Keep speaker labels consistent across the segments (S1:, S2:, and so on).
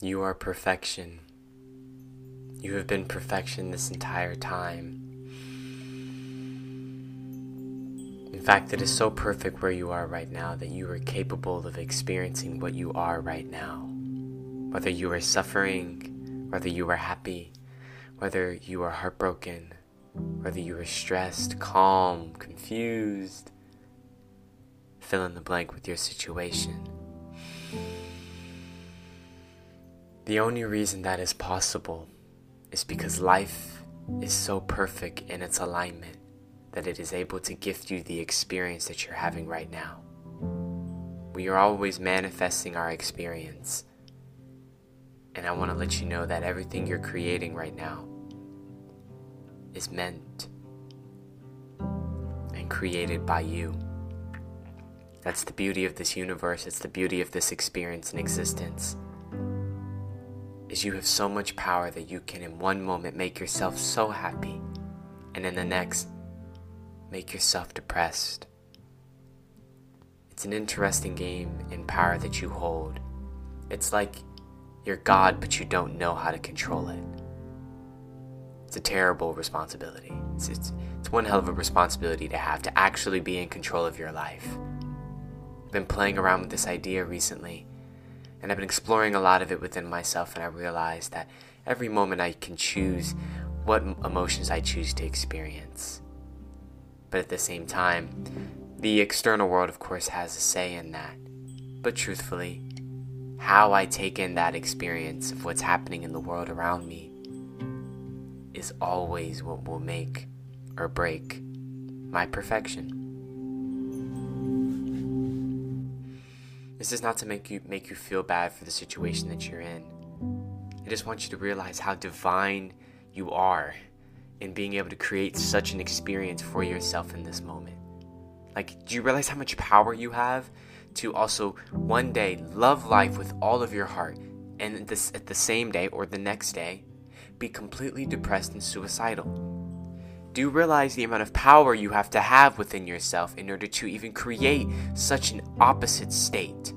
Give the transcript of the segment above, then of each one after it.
S1: You are perfection. You have been perfection this entire time. In fact, it is so perfect where you are right now that you are capable of experiencing what you are right now. Whether you are suffering, whether you are happy, whether you are heartbroken, whether you are stressed, calm, confused, fill in the blank with your situation. The only reason that is possible is because life is so perfect in its alignment that it is able to gift you the experience that you're having right now. We are always manifesting our experience. And I want to let you know that everything you're creating right now is meant and created by you. That's the beauty of this universe, it's the beauty of this experience and existence is you have so much power that you can in one moment make yourself so happy and in the next make yourself depressed. It's an interesting game in power that you hold. It's like you're God, but you don't know how to control it. It's a terrible responsibility. It's, it's, it's one hell of a responsibility to have to actually be in control of your life. I've been playing around with this idea recently and I've been exploring a lot of it within myself, and I realized that every moment I can choose what emotions I choose to experience. But at the same time, the external world, of course, has a say in that. But truthfully, how I take in that experience of what's happening in the world around me is always what will make or break my perfection. This is not to make you make you feel bad for the situation that you're in. I just want you to realize how divine you are in being able to create such an experience for yourself in this moment. Like, do you realize how much power you have to also one day love life with all of your heart and this at the same day or the next day be completely depressed and suicidal? Do realize the amount of power you have to have within yourself in order to even create such an opposite state?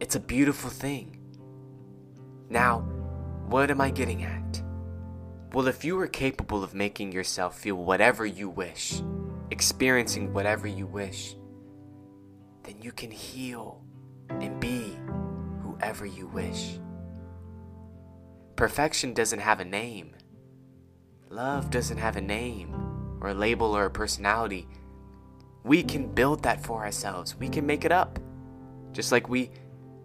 S1: It's a beautiful thing. Now, what am I getting at? Well, if you are capable of making yourself feel whatever you wish, experiencing whatever you wish, then you can heal and be whoever you wish. Perfection doesn't have a name. Love doesn't have a name or a label or a personality. We can build that for ourselves. We can make it up. Just like we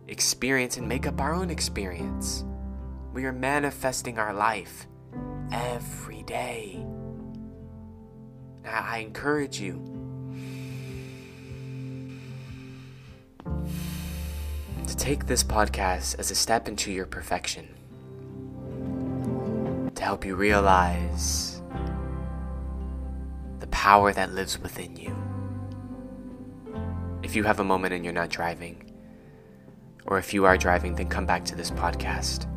S1: experience and make up our own experience. We are manifesting our life every day. Now, I encourage you to take this podcast as a step into your perfection, to help you realize the power that lives within you. If you have a moment and you're not driving, or if you are driving, then come back to this podcast.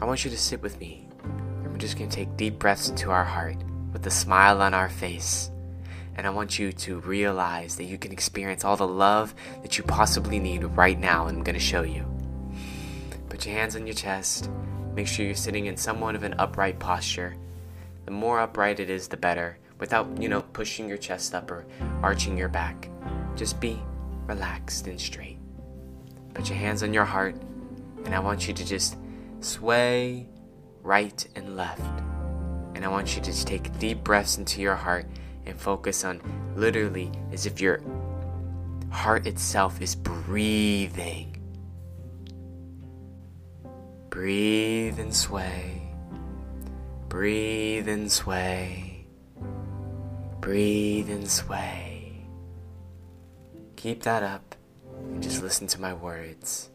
S1: I want you to sit with me. And we're just going to take deep breaths into our heart with a smile on our face. And I want you to realize that you can experience all the love that you possibly need right now. And I'm going to show you. Put your hands on your chest. Make sure you're sitting in somewhat of an upright posture. The more upright it is, the better, without, you know, pushing your chest up or arching your back. Just be relaxed and straight. Put your hands on your heart, and I want you to just sway right and left. And I want you to just take deep breaths into your heart and focus on literally as if your heart itself is breathing. Breathe and sway. Breathe and sway. Breathe and sway. Keep that up and just listen to my words.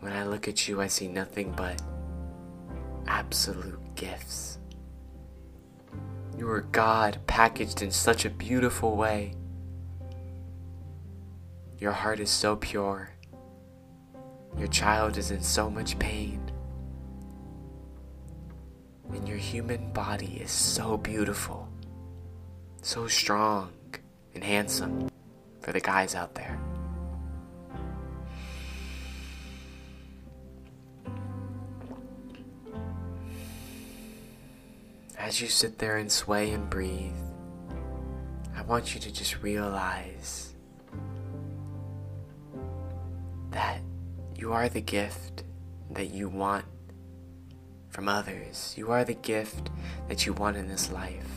S1: When I look at you, I see nothing but absolute gifts. You are God packaged in such a beautiful way. Your heart is so pure. Your child is in so much pain. And your human body is so beautiful. so strong and handsome for the guys out there. As you sit there and sway and breathe, I want you to just realize that you are the gift that you want from others. You are the gift that you want in this life.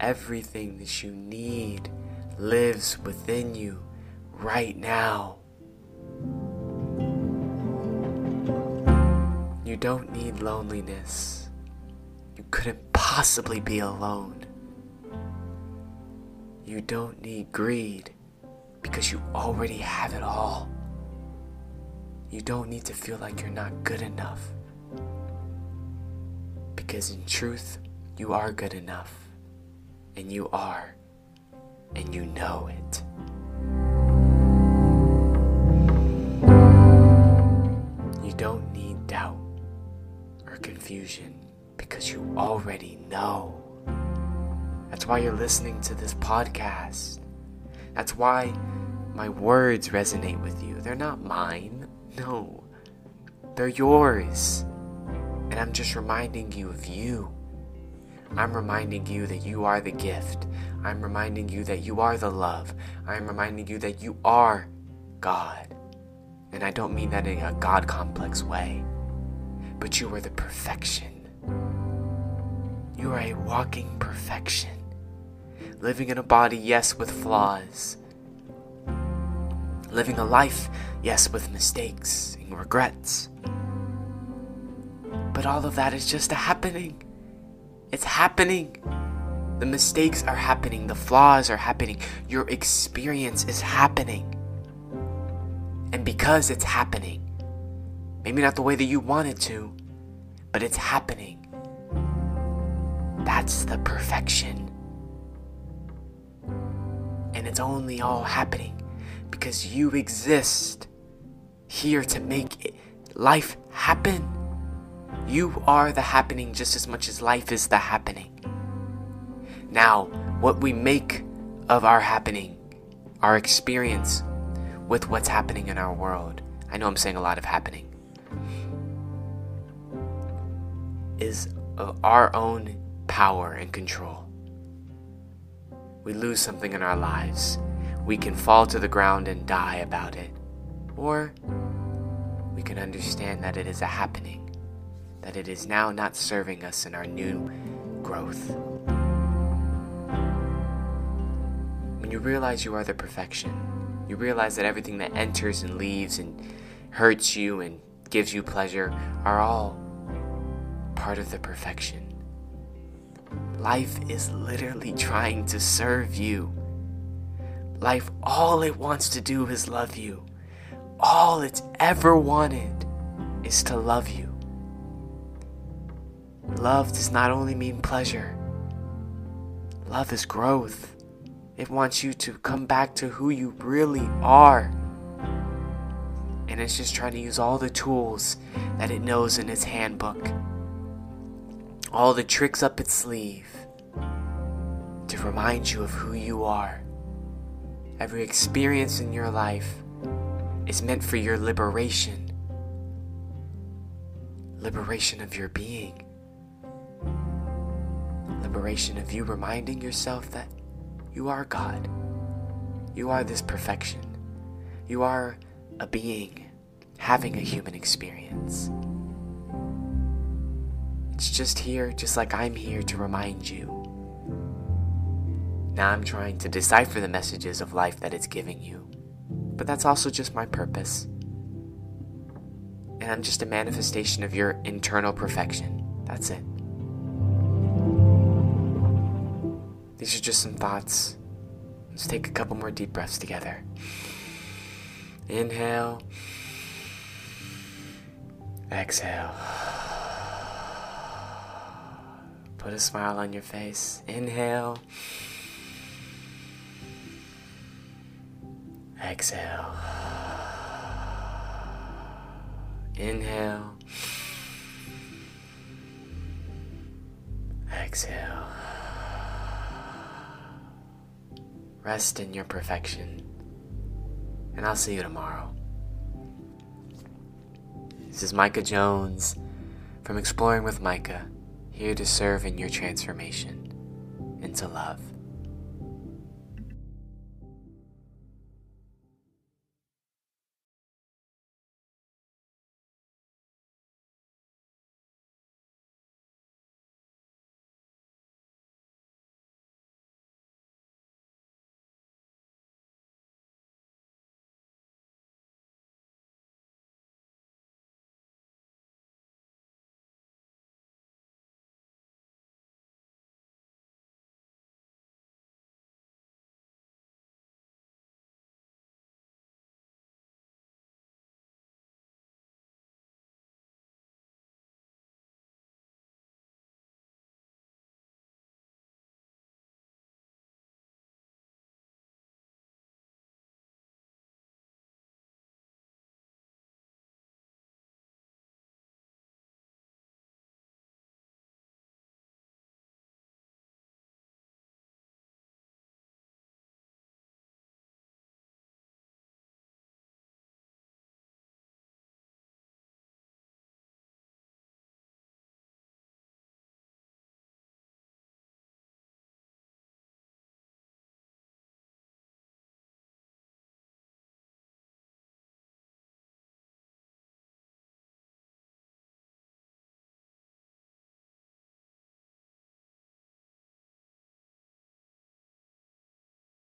S1: Everything that you need lives within you right now. You don't need loneliness. Couldn't possibly be alone. You don't need greed because you already have it all. You don't need to feel like you're not good enough. Because in truth, you are good enough. And you are. And you know it. You don't need doubt or confusion because you already know. That's why you're listening to this podcast. That's why my words resonate with you. They're not mine. No. They're yours. And I'm just reminding you of you. I'm reminding you that you are the gift. I'm reminding you that you are the love. I'm reminding you that you are God. And I don't mean that in a God complex way, but you are the perfection. You are a walking perfection. Living in a body, yes, with flaws. Living a life, yes, with mistakes and regrets. But all of that is just a happening. It's happening. The mistakes are happening. The flaws are happening. Your experience is happening. And because it's happening, maybe not the way that you want it to, but it's happening. That's the perfection. And it's only all happening because you exist here to make life happen. You are the happening just as much as life is the happening. Now, what we make of our happening, our experience with what's happening in our world, I know I'm saying a lot of happening, is of our own power and control. We lose something in our lives, we can fall to the ground and die about it, or we can understand that it is a happening that it is now not serving us in our new growth. When you realize you are the perfection, you realize that everything that enters and leaves and hurts you and gives you pleasure are all part of the perfection. Life is literally trying to serve you. Life, all it wants to do is love you. All it's ever wanted is to love you. Love does not only mean pleasure, love is growth. It wants you to come back to who you really are. And it's just trying to use all the tools that it knows in its handbook, all the tricks up its sleeve to remind you of who you are. Every experience in your life is meant for your liberation, liberation of your being liberation of you reminding yourself that you are God. You are this perfection. You are a being having a human experience. It's just here, just like I'm here to remind you. Now I'm trying to decipher the messages of life that it's giving you. But that's also just my purpose. And I'm just a manifestation of your internal perfection. That's it. These are just some thoughts. Let's take a couple more deep breaths together. Inhale. Exhale. Put a smile on your face. Inhale. Exhale. Inhale. Exhale. Rest in your perfection. And I'll see you tomorrow. This is Micah Jones from Exploring with Micah, here to serve in your transformation into love.